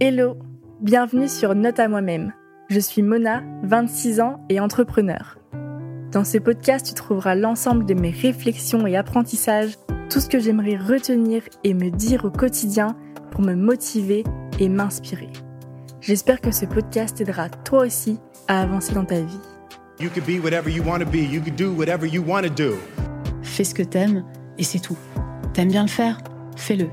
Hello, bienvenue sur Note à moi-même. Je suis Mona, 26 ans et entrepreneur. Dans ce podcast, tu trouveras l'ensemble de mes réflexions et apprentissages, tout ce que j'aimerais retenir et me dire au quotidien pour me motiver et m'inspirer. J'espère que ce podcast t'aidera toi aussi à avancer dans ta vie. You could be whatever you want to be. You could do whatever you want to do. Fais ce que t'aimes et c'est tout. T'aimes bien le faire? Fais-le.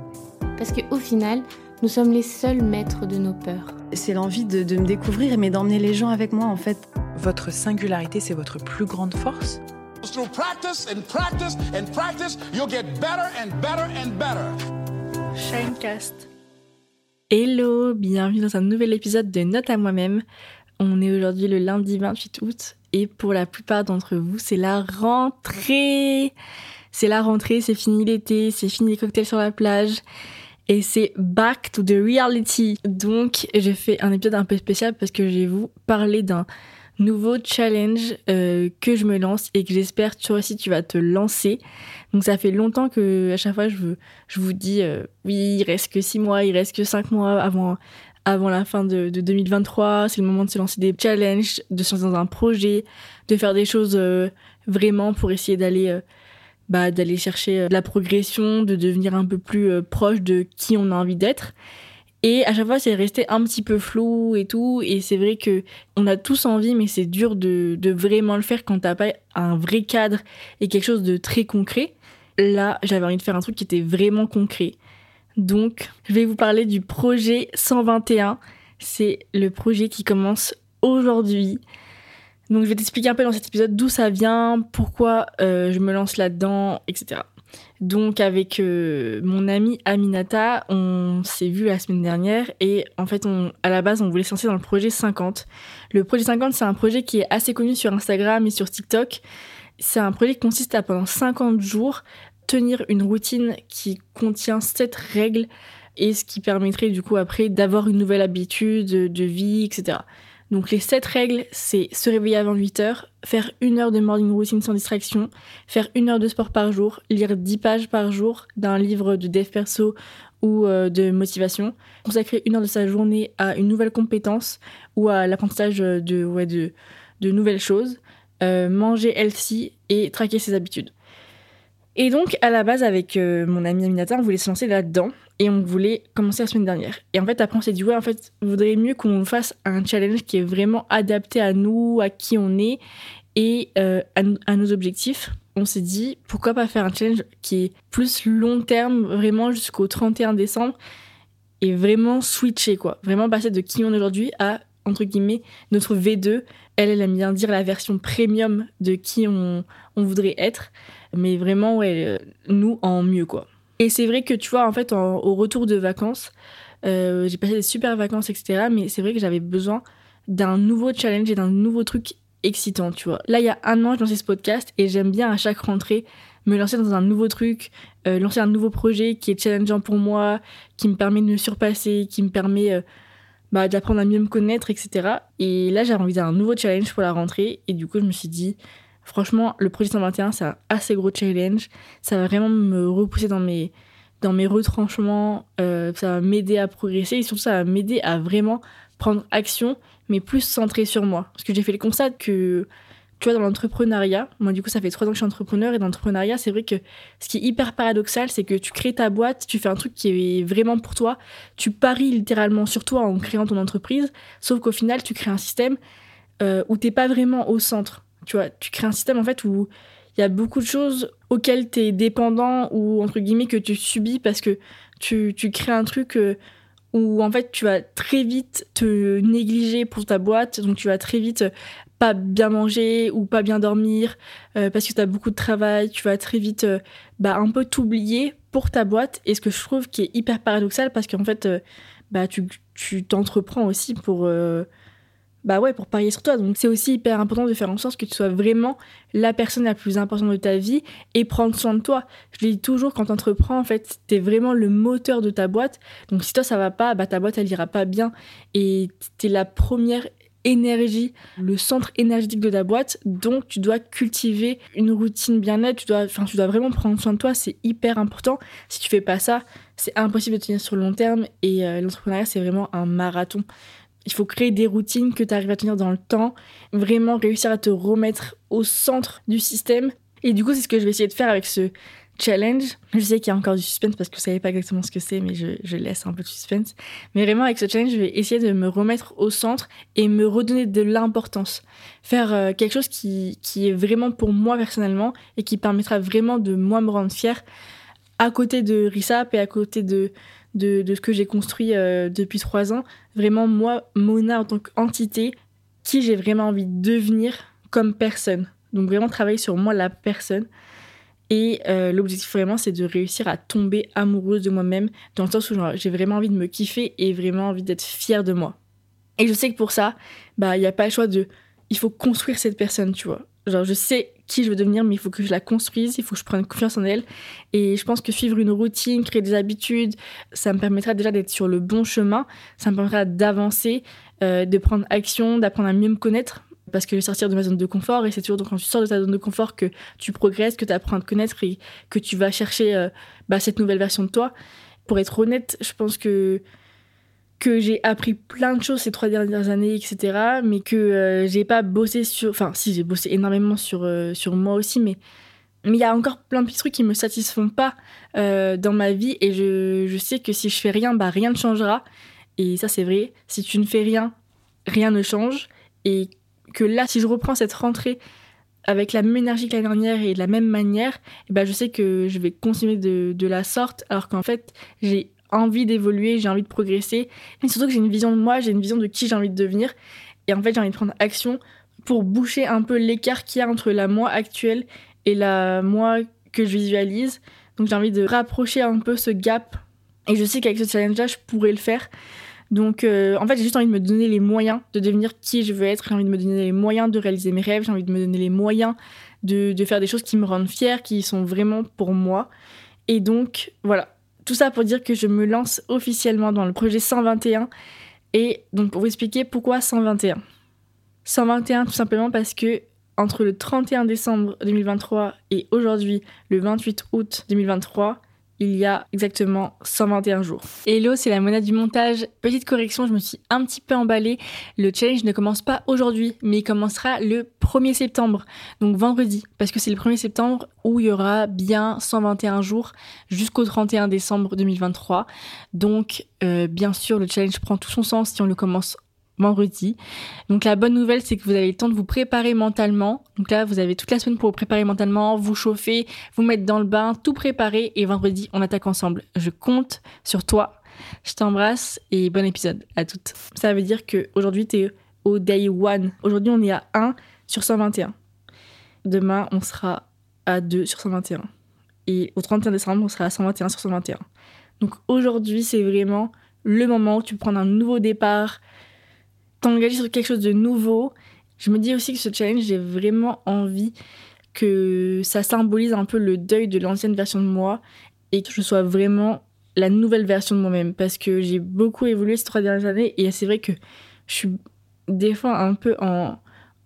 Parce qu'au final, nous sommes les seuls maîtres de nos peurs. C'est l'envie de, de me découvrir, mais d'emmener les gens avec moi en fait. Votre singularité, c'est votre plus grande force? Through practice and practice and practice, you'll get better and better and better. Shinecast. Hello, bienvenue dans un nouvel épisode de Note à moi-même. On est aujourd'hui le lundi 28 août et pour la plupart d'entre vous, c'est la rentrée. C'est la rentrée, c'est fini l'été, c'est fini les cocktails sur la plage et c'est back to the reality. Donc, j'ai fait un épisode un peu spécial parce que je vais vous parler d'un nouveau challenge euh, que je me lance et que j'espère toi aussi tu vas te lancer. Donc ça fait longtemps que à chaque fois je, je vous dis euh, oui il reste que 6 mois, il reste que 5 mois avant, avant la fin de, de 2023, c'est le moment de se lancer des challenges, de se lancer dans un projet, de faire des choses euh, vraiment pour essayer d'aller bah, d'aller chercher euh, la progression, de devenir un peu plus euh, proche de qui on a envie d'être. Et à chaque fois, c'est resté un petit peu flou et tout. Et c'est vrai que on a tous envie, mais c'est dur de, de vraiment le faire quand t'as pas un vrai cadre et quelque chose de très concret. Là, j'avais envie de faire un truc qui était vraiment concret. Donc, je vais vous parler du projet 121. C'est le projet qui commence aujourd'hui. Donc, je vais t'expliquer un peu dans cet épisode d'où ça vient, pourquoi euh, je me lance là-dedans, etc. Donc, avec euh, mon amie Aminata, on s'est vu la semaine dernière et en fait, à la base, on voulait se lancer dans le projet 50. Le projet 50, c'est un projet qui est assez connu sur Instagram et sur TikTok. C'est un projet qui consiste à pendant 50 jours tenir une routine qui contient 7 règles et ce qui permettrait du coup après d'avoir une nouvelle habitude de vie, etc. Donc les 7 règles, c'est se réveiller avant 8 heures, faire une heure de morning routine sans distraction, faire une heure de sport par jour, lire 10 pages par jour d'un livre de dev perso ou euh, de motivation, consacrer une heure de sa journée à une nouvelle compétence ou à l'apprentissage de, ouais, de, nouvelles choses, euh, manger healthy et traquer ses habitudes. Et donc, à la base, avec euh, mon ami Aminata, on voulait se lancer là-dedans et on voulait commencer la semaine dernière. Et en fait, après, on s'est dit, ouais, en fait, il vaudrait mieux qu'on fasse un challenge qui est vraiment adapté à nous, à qui on est et euh, à, nos objectifs. On s'est dit, pourquoi pas faire un challenge qui est plus long terme, vraiment jusqu'au 31 décembre et vraiment switcher, quoi. Vraiment passer de qui on est aujourd'hui à, entre guillemets, notre V2. Elle, elle aime bien dire la version premium de qui on, on voudrait être mais vraiment ouais euh, nous en mieux quoi et c'est vrai que tu vois en fait au retour de vacances euh, j'ai passé des super vacances etc mais c'est vrai que j'avais besoin d'un nouveau challenge et d'un nouveau truc excitant tu vois. Là il y a un an je lançais ce podcast et j'aime bien à chaque rentrée me lancer dans un nouveau truc euh, lancer un nouveau projet qui est challengeant pour moi qui me permet de me surpasser qui me permet euh, bah, d'apprendre à mieux me connaître etc et là j'avais envie d'un nouveau challenge pour la rentrée et du coup je me suis dit Franchement, le projet 121, c'est un assez gros challenge. Ça va vraiment me repousser dans mes, dans mes retranchements. Euh, ça va m'aider à progresser et surtout, ça va m'aider à vraiment prendre action, mais plus centré sur moi. Parce que j'ai fait le constat que, tu vois, dans l'entrepreneuriat, moi, du coup, ça fait trois ans que je suis entrepreneur et dans l'entrepreneuriat, c'est vrai que ce qui est hyper paradoxal, c'est que tu crées ta boîte, tu fais un truc qui est vraiment pour toi, tu paries littéralement sur toi en créant ton entreprise, sauf qu'au final, tu crées un système euh, où t'es pas vraiment au centre. Tu vois, crées un système en fait où il y a beaucoup de choses auxquelles tu es dépendant ou entre guillemets que tu subis parce que tu, tu crées un truc euh, où en fait tu vas très vite te négliger pour ta boîte, donc tu vas très vite pas bien manger ou pas bien dormir euh, parce que tu as beaucoup de travail, tu vas très vite euh, bah, un peu t'oublier pour ta boîte. Et ce que je trouve qui est hyper paradoxal parce qu'en fait euh, bah, tu t'entreprends aussi pour bah ouais, pour parier sur toi. Donc c'est aussi hyper important de faire en sorte que tu sois vraiment la personne la plus importante de ta vie et prendre soin de toi. Je le dis toujours, quand tu entreprends, en fait, t'es vraiment le moteur de ta boîte. Donc si toi ça va pas, bah ta boîte elle ira pas bien et t'es la première énergie, le centre énergétique de ta boîte. Donc tu dois cultiver une routine bien-être, tu dois enfin tu dois vraiment prendre soin de toi, c'est hyper important. Si tu fais pas ça, c'est impossible de tenir sur le long terme et euh, l'entrepreneuriat, c'est vraiment un marathon. Il faut créer des routines que tu arrives à tenir dans le temps, vraiment réussir à te remettre au centre du système. Et du coup, c'est ce que je vais essayer de faire avec ce challenge. Je sais qu'il y a encore du suspense parce que vous savez pas exactement ce que c'est, mais je, laisse un peu de suspense. Mais vraiment, avec ce challenge, je vais essayer de me remettre au centre et me redonner de l'importance. Faire euh, quelque chose qui, est vraiment pour moi personnellement et qui permettra vraiment de moi me rendre fière à côté de RISAP et à côté de, de, ce que j'ai construit euh, depuis trois ans. Vraiment, moi, Mona, en tant qu'entité, qui j'ai vraiment envie de devenir comme personne. Donc vraiment travailler sur moi, la personne. Et euh, l'objectif vraiment, c'est de réussir à tomber amoureuse de moi-même, dans le sens où j'ai vraiment envie de me kiffer et vraiment envie d'être fière de moi. Et je sais que pour ça, bah il n'y a pas le choix de... Il faut construire cette personne, tu vois. Genre, je sais qui je veux devenir, mais il faut que je la construise, il faut que je prenne confiance en elle. Et je pense que suivre une routine, créer des habitudes, ça me permettra déjà d'être sur le bon chemin, ça me permettra d'avancer, euh, de prendre action, d'apprendre à mieux me connaître, parce que sortir de ma zone de confort, et c'est toujours quand tu sors de ta zone de confort que tu progresses, que tu apprends à te connaître et que tu vas chercher euh, bah, cette nouvelle version de toi. Pour être honnête, je pense que que j'ai appris plein de choses ces trois dernières années, etc. Mais que euh, j'ai pas bossé sur. Enfin, si, j'ai bossé énormément sur, euh, moi aussi, mais il y a encore plein de petits trucs qui me satisfont pas dans ma vie. Et je, sais que si je fais rien, bah rien ne changera. Et ça, c'est vrai. Si tu ne fais rien, rien ne change. Et que là, si je reprends cette rentrée avec la même énergie que l'année dernière et de la même manière, eh ben je sais que je vais continuer de la sorte, alors qu'en fait, j'ai envie d'évoluer, j'ai envie de progresser, mais surtout que j'ai une vision de moi, j'ai une vision de qui j'ai envie de devenir, et en fait, j'ai envie de prendre action pour boucher un peu l'écart qu'il y a entre la moi actuelle et la moi que je visualise. Donc j'ai envie de rapprocher un peu ce gap, et je sais qu'avec ce challenge-là, je pourrais le faire. Donc, euh, en fait, j'ai juste envie de me donner les moyens de devenir qui je veux être. J'ai envie de me donner les moyens de réaliser mes rêves. J'ai envie de me donner les moyens de, de, faire des choses qui me rendent fière, qui sont vraiment pour moi. Et donc, voilà. Tout ça pour dire que je me lance officiellement dans le projet 121. Et donc, pour vous expliquer pourquoi 121. 121, tout simplement parce que entre le 31 décembre 2023 et aujourd'hui, le 28 août 2023, il y a exactement 121 jours. Hello, c'est la monnaie du montage. Petite correction, je me suis un petit peu emballée. Le challenge ne commence pas aujourd'hui, mais il commencera le 1er septembre, donc vendredi, parce que c'est le 1er septembre où il y aura bien 121 jours jusqu'au 31 décembre 2023. Donc, euh, bien sûr, le challenge prend tout son sens si on le commence vendredi. Donc la bonne nouvelle, c'est que vous avez le temps de vous préparer mentalement. Donc là, vous avez toute la semaine pour vous préparer mentalement, vous chauffer, vous mettre dans le bain, tout préparer. Et vendredi, on attaque ensemble. Je compte sur toi. Je t'embrasse et bon épisode à toutes. Ça veut dire que aujourd'hui, tu es au day one. Aujourd'hui, on est à 1 sur 121. Demain, on sera à 2 sur 121. Et au 31 décembre, on sera à 121 sur 121. Donc aujourd'hui, c'est vraiment le moment où tu prends un nouveau départ, t'engager sur quelque chose de nouveau. Je me dis aussi que ce challenge, j'ai vraiment envie que ça symbolise un peu le deuil de l'ancienne version de moi et que je sois vraiment la nouvelle version de moi-même parce que j'ai beaucoup évolué ces trois dernières années et c'est vrai que je suis des fois un peu en,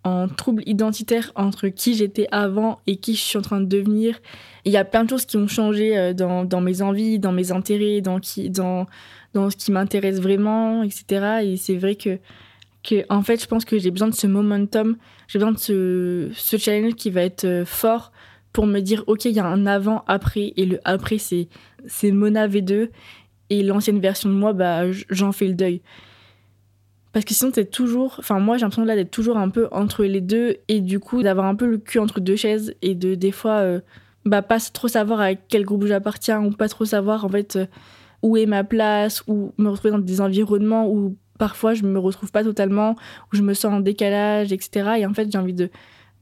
en trouble identitaire entre qui j'étais avant et qui je suis en train de devenir. Il y a plein de choses qui ont changé euh, dans, dans mes envies, dans mes intérêts, dans, qui, dans, dans ce qui m'intéresse vraiment, etc. Et c'est vrai que en fait, je pense que j'ai besoin de ce momentum, j'ai besoin de ce, ce, challenge qui va être euh, fort pour me dire, ok, il y a un avant-après, et le après, c'est, c'est Mona V2, et l'ancienne version de moi, bah, j'en fais le deuil. Parce que sinon, t'es toujours. Enfin, moi, j'ai l'impression d'être toujours un peu entre les deux, et du coup, d'avoir un peu le cul entre deux chaises, et de des fois, euh, bah, pas trop savoir à quel groupe j'appartiens, ou pas trop savoir, en fait, euh, où est ma place, ou me retrouver dans des environnements où parfois je me retrouve pas totalement, où je me sens en décalage, etc. Et en fait, j'ai envie de,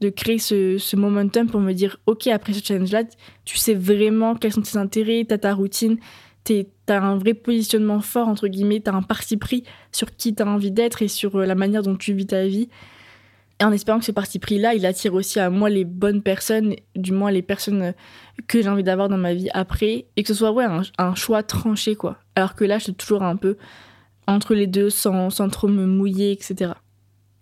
de créer ce, ce, momentum pour me dire, ok, après ce challenge-là, tu sais vraiment quels sont tes intérêts, tu as ta routine, tu as un vrai positionnement fort, entre guillemets, tu as un parti pris sur qui tu as envie d'être et sur euh, la manière dont tu vis ta vie. Et en espérant que ce parti pris-là, il attire aussi à moi les bonnes personnes, du moins les personnes euh, que j'ai envie d'avoir dans ma vie après, et que ce soit ouais, un, un choix tranché, quoi. Alors que là, je suis toujours un peu entre les deux sans, sans trop me mouiller, etc.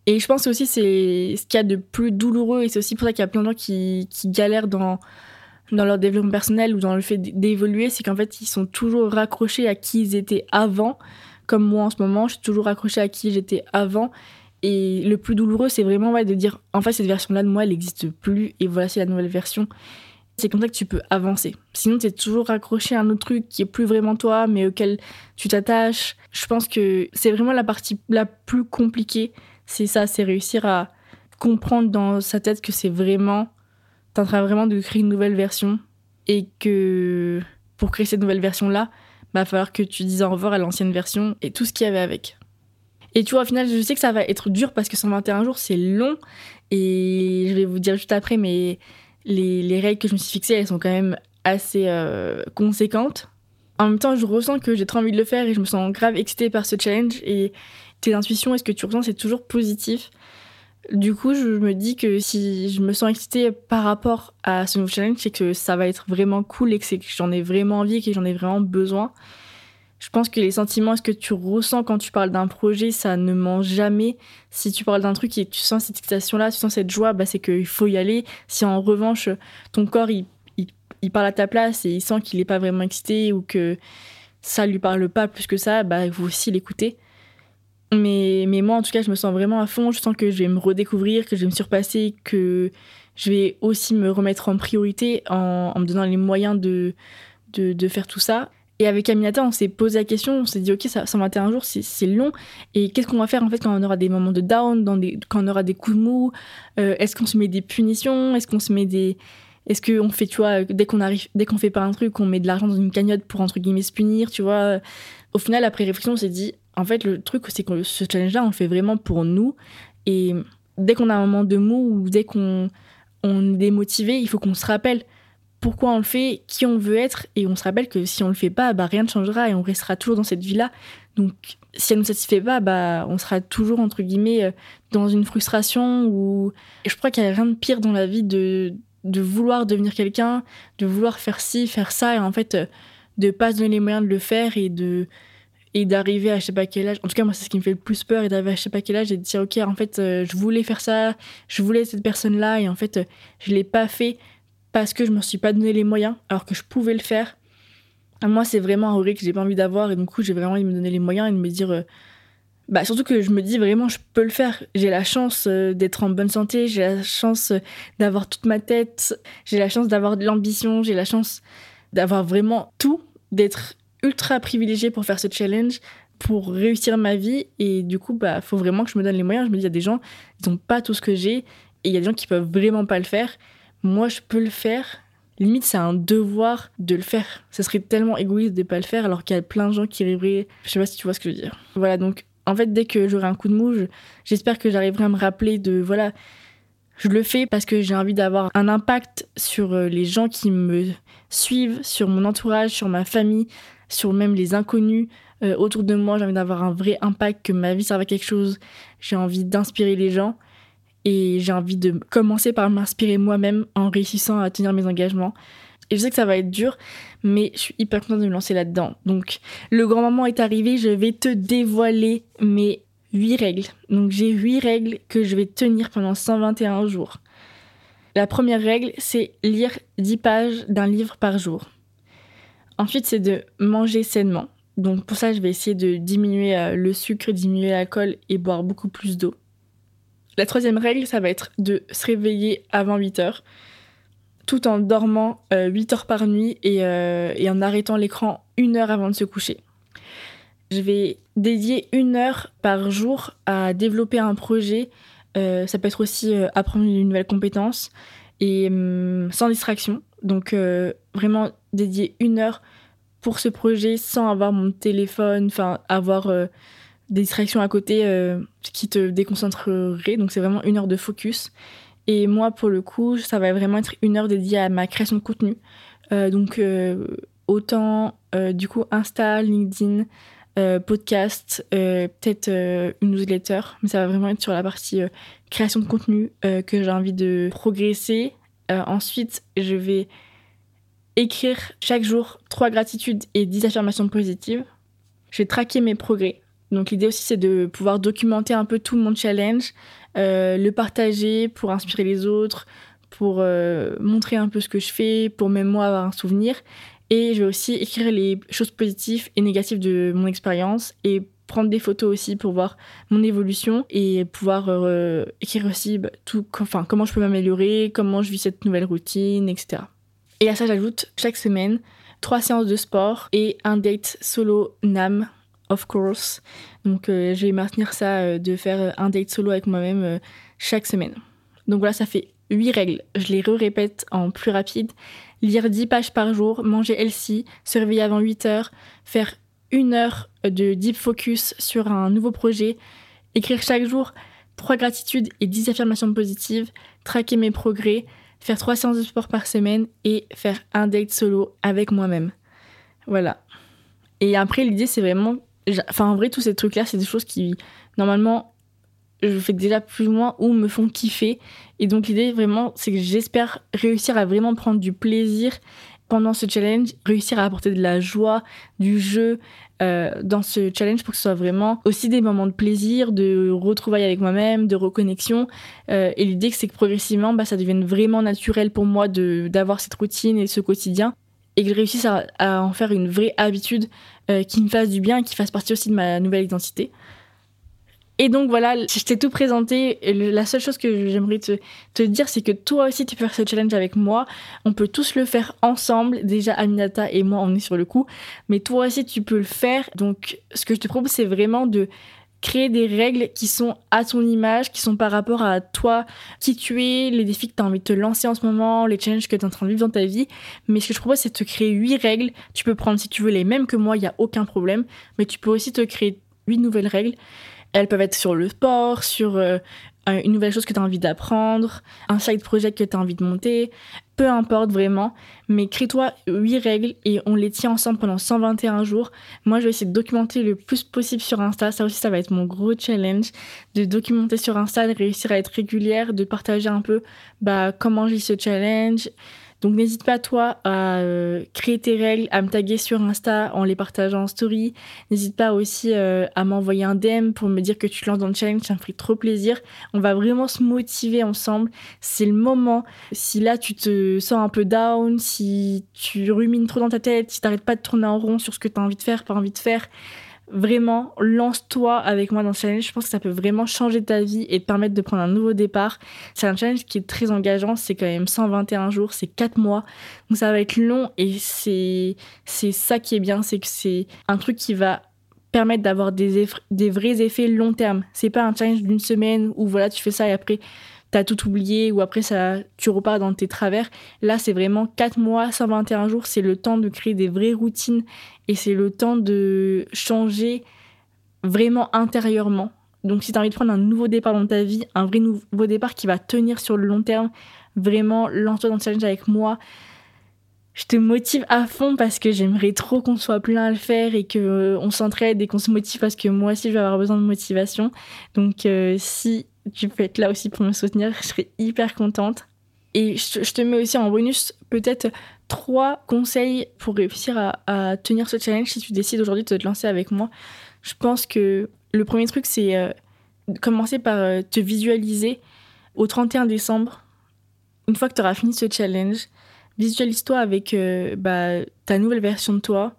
Et je pense aussi c'est ce qu'il y a de plus douloureux et c'est aussi pour ça qu'il y a plein de gens qui, qui galèrent dans, dans leur développement personnel ou dans le fait d'évoluer, c'est qu'en fait, ils sont toujours raccrochés à qui ils étaient avant. Comme moi en ce moment, je suis toujours raccrochée à qui j'étais avant. Et le plus douloureux, c'est vraiment de dire, en fait, cette version-là de moi, elle n'existe plus, et voilà, c'est la nouvelle version. C'est comme ça que tu peux avancer. Sinon, tu es toujours raccroché à un autre truc qui est plus vraiment toi, mais auquel tu t'attaches. Je pense que c'est vraiment la partie la plus compliquée. C'est ça, c'est réussir à comprendre dans sa tête que c'est vraiment t'es en train vraiment de créer une nouvelle version et que pour créer cette nouvelle version-là, bah, va falloir que tu dises au revoir à l'ancienne version et tout ce qu'il y avait avec. Et tu vois, au final, je sais que ça va être dur parce que 121 jours, c'est long. Et je vais vous dire juste après, mais les, les règles que je me suis fixées, elles sont quand même assez euh, conséquentes. En même temps, je ressens que j'ai trop envie de le faire et je me sens grave excitée par ce challenge. Et tes intuitions et ce que tu ressens, c'est toujours positif. Du coup, je me dis que si je me sens excitée par rapport à ce nouveau challenge, c'est que ça va être vraiment cool et que j'en ai vraiment envie et que j'en ai vraiment besoin. Je pense que les sentiments, ce que tu ressens quand tu parles d'un projet, ça ne ment jamais. Si tu parles d'un truc et tu sens cette excitation-là, tu sens cette joie, bah, c'est qu'il faut y aller. Si en revanche, ton corps, il, il, parle à ta place et il sent qu'il n'est pas vraiment excité ou que ça lui parle pas plus que ça, bah, il faut aussi l'écouter. Mais, mais moi, en tout cas, je me sens vraiment à fond. Je sens que je vais me redécouvrir, que je vais me surpasser, que je vais aussi me remettre en priorité en, me donnant les moyens de, de, faire tout ça. Et avec Aminata, on s'est posé la question, on s'est dit, ok, ça, 121 jours, c'est long. Et qu'est-ce qu'on va faire en fait quand on aura des moments de down, quand on aura des coups de mou? Euh, Est-ce qu'on se met des punitions? Est-ce qu'on se met des. Est-ce qu'on fait, tu vois, dès qu'on arrive, dès qu'on fait pas un truc, on met de l'argent dans une cagnotte pour entre guillemets se punir, tu vois? Au final, après réflexion, on s'est dit, en fait, le truc, c'est que ce challenge-là, on le fait vraiment pour nous. Et dès qu'on a un moment de mou ou dès qu'on on est démotivé, il faut qu'on se rappelle pourquoi on le fait, qui on veut être, et on se rappelle que si on le fait pas, bah, rien ne changera et on restera toujours dans cette vie-là. Donc, si elle ne nous satisfait pas, bah, on sera toujours, entre guillemets, euh, dans une frustration ou... Je crois qu'il n'y a rien de pire dans la vie de, de vouloir devenir quelqu'un, de vouloir faire ci, faire ça, et en fait, euh, de pas se donner les moyens de le faire et de et d'arriver à je sais pas quel âge. En tout cas, moi, c'est ce qui me fait le plus peur et d'arriver à je sais pas quel âge et de dire, ok, en fait, euh, je voulais faire ça, je voulais cette personne-là et en fait, je l'ai pas fait parce que je me suis pas donné les moyens alors que je pouvais le faire. Moi, c'est vraiment un regret que j'ai pas envie d'avoir et du coup, j'ai vraiment envie de me donner les moyens et de me dire. Euh, bah, surtout que je me dis vraiment, je peux le faire. J'ai la chance d'être en bonne santé, j'ai la chance d'avoir toute ma tête, j'ai la chance d'avoir de l'ambition, j'ai la chance d'avoir vraiment tout, d'être ultra privilégiée pour faire ce challenge, pour réussir ma vie. Et du coup, bah, faut vraiment que je me donne les moyens. Je me dis, il y a des gens, ils n'ont pas tout ce que j'ai. Et il y a des gens qui peuvent vraiment pas le faire. Moi, je peux le faire. Limite, c'est un devoir de le faire. Ça serait tellement égoïste de pas le faire, alors qu'il y a plein de gens qui rêveraient. Je sais pas si tu vois ce que je veux dire. Voilà, donc en fait, dès que j'aurai un coup de mou, j'espère que j'arriverai à me rappeler de voilà, je le fais parce que j'ai envie d'avoir un impact sur euh, les gens qui me suivent, sur mon entourage, sur ma famille, sur même les inconnus euh, autour de moi. J'ai envie d'avoir un vrai impact, que ma vie serve à quelque chose. J'ai envie d'inspirer les gens et j'ai envie de commencer par m'inspirer moi-même en réussissant à tenir mes engagements. Et je sais que ça va être dur, mais je suis hyper contente de me lancer là-dedans. Donc, le grand moment est arrivé, je vais te dévoiler mes 8 règles. Donc, j'ai 8 règles que je vais tenir pendant 121 jours. La première règle, c'est lire 10 pages d'un livre par jour. Ensuite, c'est de manger sainement. Donc pour ça, je vais essayer de diminuer euh, le sucre, diminuer l'alcool et boire beaucoup plus d'eau. La troisième règle, ça va être de se réveiller avant 8 heures, tout en dormant 8 euh, heures par nuit euh, et, en arrêtant l'écran une heure avant de se coucher. Je vais dédier une heure par jour à développer un projet. ça peut être aussi apprendre une nouvelle compétence et hum, sans distraction. Donc vraiment dédier une heure pour ce projet sans avoir mon téléphone, enfin avoir euh, des distractions à côté euh, qui te déconcentreraient. Donc c'est vraiment une heure de focus. Et moi, pour le coup, ça va vraiment être une heure dédiée à ma création de contenu. Euh, donc autant du coup Insta, LinkedIn, podcast, peut-être une newsletter, mais ça va vraiment être sur la partie création de contenu que j'ai envie de progresser. ensuite, je vais écrire chaque jour trois gratitudes et dix affirmations positives. Je vais traquer mes progrès. Donc l'idée aussi c'est de pouvoir documenter un peu tout mon challenge, euh, le partager pour inspirer les autres, pour euh, montrer un peu ce que je fais, pour même moi avoir un souvenir. Et je vais aussi écrire les choses positives et négatives de mon expérience et prendre des photos aussi pour voir mon évolution et pouvoir euh, écrire aussi bah, tout, enfin, comment je peux m'améliorer, comment je vis cette nouvelle routine, etc. Et à ça, j'ajoute chaque semaine trois séances de sport et un date solo NAM, of course. Donc, euh, je vais maintenir ça euh, de faire un date solo avec moi-même chaque semaine. Donc voilà, ça fait huit règles. Je les répète en plus rapide. Lire 10 pages par jour, manger healthy, se réveiller avant 8 heures, faire une heure de deep focus sur un nouveau projet, écrire chaque jour trois gratitudes et 10 affirmations positives, traquer mes progrès, faire trois séances de sport par semaine et faire un date solo avec moi-même. Voilà. Et après, l'idée, c'est vraiment. Enfin, en vrai, tous ces trucs-là, c'est des choses qui, normalement, je fais déjà plus ou moins ou me font kiffer. Et donc, l'idée, vraiment, c'est que j'espère réussir à vraiment prendre du plaisir pendant ce challenge, réussir à apporter de la joie, du jeu euh, dans ce challenge pour que ce soit vraiment aussi des moments de plaisir, de retrouvailles avec moi-même, de reconnexion. Euh, et l'idée, c'est que progressivement, bah, ça devienne vraiment naturel pour moi d'avoir cette routine et ce quotidien et que je réussisse à, en faire une vraie habitude euh, qui me fasse du bien et qui fasse partie aussi de ma nouvelle identité. Et donc voilà, je t'ai tout présenté. La seule chose que j'aimerais te, te, dire, c'est que toi aussi, tu peux faire ce challenge avec moi. On peut tous le faire ensemble. Déjà, Aminata et moi, on est sur le coup. Mais toi aussi, tu peux le faire. Donc, ce que je te propose, c'est vraiment de créer des règles qui sont à ton image, qui sont par rapport à toi, qui tu es, les défis que tu as envie de te lancer en ce moment, les challenges que tu es en train de vivre dans ta vie. Mais ce que je propose, c'est de te créer huit règles. Tu peux prendre, si tu veux, les mêmes que moi, il n'y a aucun problème. Mais tu peux aussi te créer huit nouvelles règles elles peuvent être sur le sport, sur euh, une nouvelle chose que tu as envie d'apprendre, un side project que tu as envie de monter, peu importe vraiment, mais crée-toi 8 règles et on les tient ensemble pendant 121 jours. Moi, je vais essayer de documenter le plus possible sur Insta. Ça aussi, ça va être mon gros challenge, de documenter sur Insta, de réussir à être régulière, de partager un peu bah, comment j'ai ce challenge, donc n'hésite pas toi à euh, créer tes règles, à me taguer sur Insta en les partageant en story. N'hésite pas aussi euh, à m'envoyer un DM pour me dire que tu te lances dans le challenge, ça me ferait trop plaisir. On va vraiment se motiver ensemble. C'est le moment. Si là tu te sens un peu down, si tu rumines trop dans ta tête, si t'arrêtes pas de tourner en rond sur ce que tu as envie de faire, pas envie de faire, vraiment, lance-toi avec moi dans ce challenge. Je pense que ça peut vraiment changer ta vie et te permettre de prendre un nouveau départ. C'est un challenge qui est très engageant. C'est quand même 121 jours, c'est 4 mois. Donc ça va être long et c'est, c'est ça qui est bien, c'est que c'est un truc qui va permettre d'avoir des, des vrais effets long terme. C'est pas un challenge d'une semaine où voilà, tu fais ça et après t'as tout oublié ou après ça, tu repars dans tes travers. Là, c'est vraiment 4 mois, 121 jours, c'est le temps de créer des vraies routines et c'est le temps de changer vraiment intérieurement. Donc si tu as envie de prendre un nouveau départ dans ta vie, un vrai nouveau départ qui va tenir sur le long terme, vraiment lance-toi dans le challenge avec moi. Je te motive à fond parce que j'aimerais trop qu'on soit plein à le faire et qu'on euh, s'entraide et qu'on se motive parce que moi aussi je vais avoir besoin de motivation. Donc euh, si tu peux être là aussi pour me soutenir, je serais hyper contente. Et je, te mets aussi en bonus peut-être trois conseils pour réussir à, tenir ce challenge si tu décides aujourd'hui de te lancer avec moi. Je pense que le premier truc, c'est euh, commencer par euh, te visualiser au 31 décembre. Une fois que tu auras fini ce challenge, visualise-toi avec euh, bah, ta nouvelle version de toi,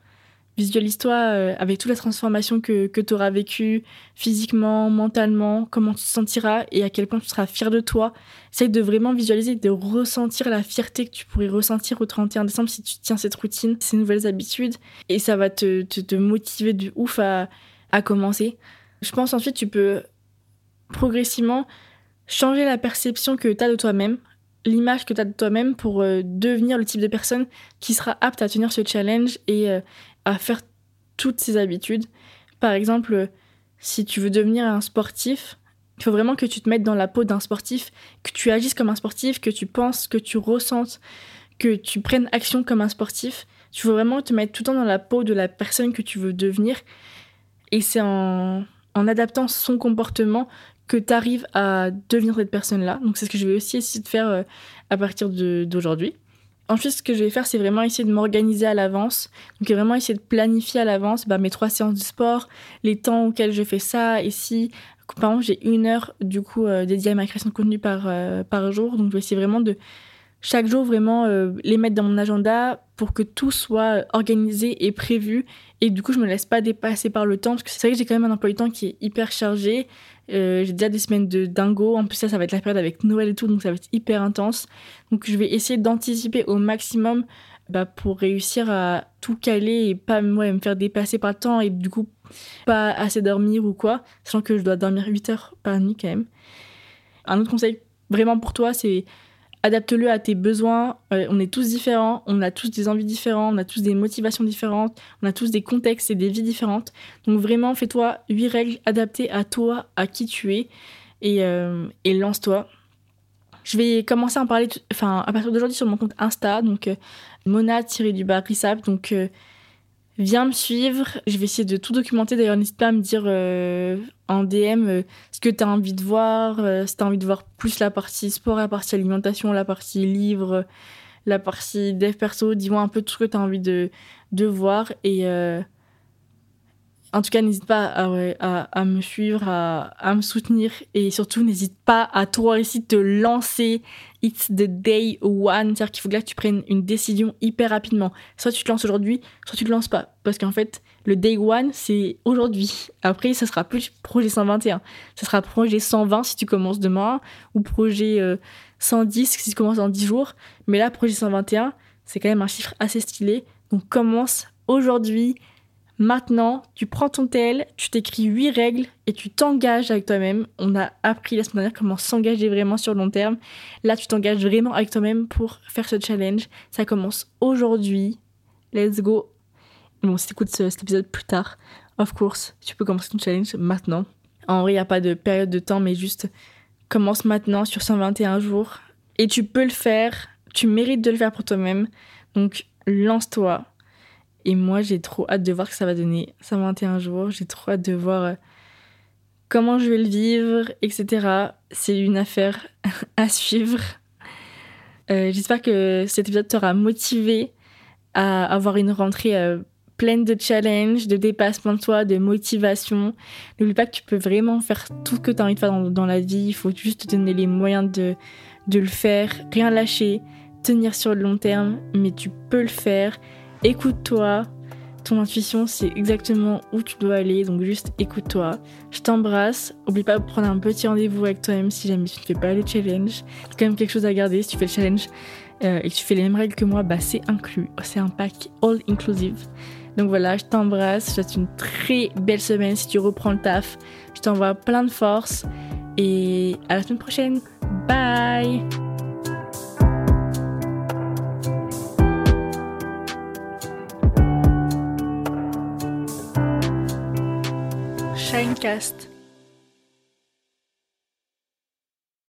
Visualise-toi euh, avec toute la transformation que, que tu auras vécue physiquement, mentalement, comment tu te sentiras et à quel point tu seras fier de toi. Essaye de vraiment visualiser, de ressentir la fierté que tu pourrais ressentir au 31 décembre si tu tiens cette routine, ces nouvelles habitudes. Et ça va te, te, te motiver du ouf à, à commencer. Je pense ensuite tu peux progressivement changer la perception que tu as de toi-même, l'image que tu as de toi-même pour euh, devenir le type de personne qui sera apte à tenir ce challenge et, euh, à faire toutes ces habitudes. Par exemple, si tu veux devenir un sportif, il faut vraiment que tu te mettes dans la peau d'un sportif, que tu agisses comme un sportif, que tu penses, que tu ressentes, que tu prennes action comme un sportif. Tu faut vraiment te mettre tout le temps dans la peau de la personne que tu veux devenir. Et c'est en, en adaptant son comportement que tu arrives à devenir cette personne-là. Donc c'est ce que je vais aussi essayer de faire euh, à partir d'aujourd'hui. Ensuite, ce que je vais faire, c'est vraiment essayer de m'organiser à l'avance. Donc, vraiment essayer de planifier à l'avance bah, mes trois séances de sport, les temps auxquels je fais ça. Et si, par exemple, j'ai une heure, du coup, euh, dédiée à ma création de contenu par, euh, par jour. Donc, je vais essayer vraiment de, chaque jour vraiment les mettre dans mon agenda pour que tout soit organisé et prévu. Et du coup, je me laisse pas dépasser par le temps parce que c'est vrai que j'ai quand même un emploi du temps qui est hyper chargé. Euh, j'ai déjà des semaines de dingo. En plus, ça, ça va être la période avec Noël et tout, donc ça va être hyper intense. Donc, je vais essayer d'anticiper au maximum bah, pour réussir à tout caler et pas moi, me faire dépasser par le temps et du coup, pas assez dormir ou quoi. Sachant que je dois dormir 8 heures par nuit quand même. Un autre conseil vraiment pour toi, c'est adapte-le à tes besoins. Euh, on est tous différents, on a tous des envies différentes, on a tous des motivations différentes, on a tous des contextes et des vies différentes. Donc vraiment, fais-toi huit règles adaptées à toi, à qui tu es, et, euh, et lance-toi. Je vais commencer à en parler enfin, à partir d'aujourd'hui sur mon compte Insta, donc euh, mona-du-bas donc viens me suivre. Je vais essayer de tout documenter. D'ailleurs, n'hésite pas à me dire euh, en DM euh, ce que tu as envie de voir. Euh, si tu as envie de voir plus la partie sport, la partie alimentation, la partie livre, la partie dev perso. Dis-moi un peu tout ce que tu as envie de, de voir. Et en tout cas, n'hésite pas à, me suivre, à, me soutenir. Et surtout, n'hésite pas à toi aussi te lancer it's the day one. C'est-à-dire qu'il faut que là, tu prennes une décision hyper rapidement. Soit tu te lances aujourd'hui, soit tu te lances pas. Parce qu'en fait, le day one, c'est aujourd'hui. Après, ça sera plus projet 121. Ça sera projet 120 si tu commences demain, ou projet 110 euh, si tu commences dans 10 jours. Mais là, projet 121, c'est quand même un chiffre assez stylé. Donc commence aujourd'hui Maintenant, tu prends ton tel, tu t'écris huit règles et tu t'engages avec toi-même. On a appris la semaine dernière comment s'engager vraiment sur le long terme. Là, tu t'engages vraiment avec toi-même pour faire ce challenge. Ça commence aujourd'hui. Let's go. Bon, si tu écoutes cet épisode plus tard, of course, tu peux commencer ton challenge maintenant. En vrai, il n'y a pas de période de temps, mais juste commence maintenant sur 121 jours. Et tu peux le faire. Tu mérites de le faire pour toi-même. Donc, lance-toi et moi, j'ai trop hâte de voir que ça va donner. Ça 21 jours, j'ai trop hâte de voir euh, comment je vais le vivre, etc. C'est une affaire à suivre. Euh, j'espère que cet épisode t'aura motivé à avoir une rentrée euh, pleine de challenges, de dépassement de soi, de motivation. N'oublie pas que tu peux vraiment faire tout ce que tu as envie de faire dans, la vie. Il faut juste te donner les moyens de le faire, rien lâcher, tenir sur le long terme, mais tu peux le faire écoute-toi. Ton intuition, c'est exactement où tu dois aller, donc juste écoute-toi. Je t'embrasse. Oublie pas de prendre un petit rendez-vous avec toi-même si jamais tu ne fais pas le challenge. C'est quand même quelque chose à garder. Si tu fais le challenge euh, et que tu fais les mêmes règles que moi, bah c'est inclus. C'est un pack all inclusive. Donc voilà, je t'embrasse. Je une très belle semaine si tu reprends le taf. Je t'envoie plein de force et à la semaine prochaine. Bye Shinecast.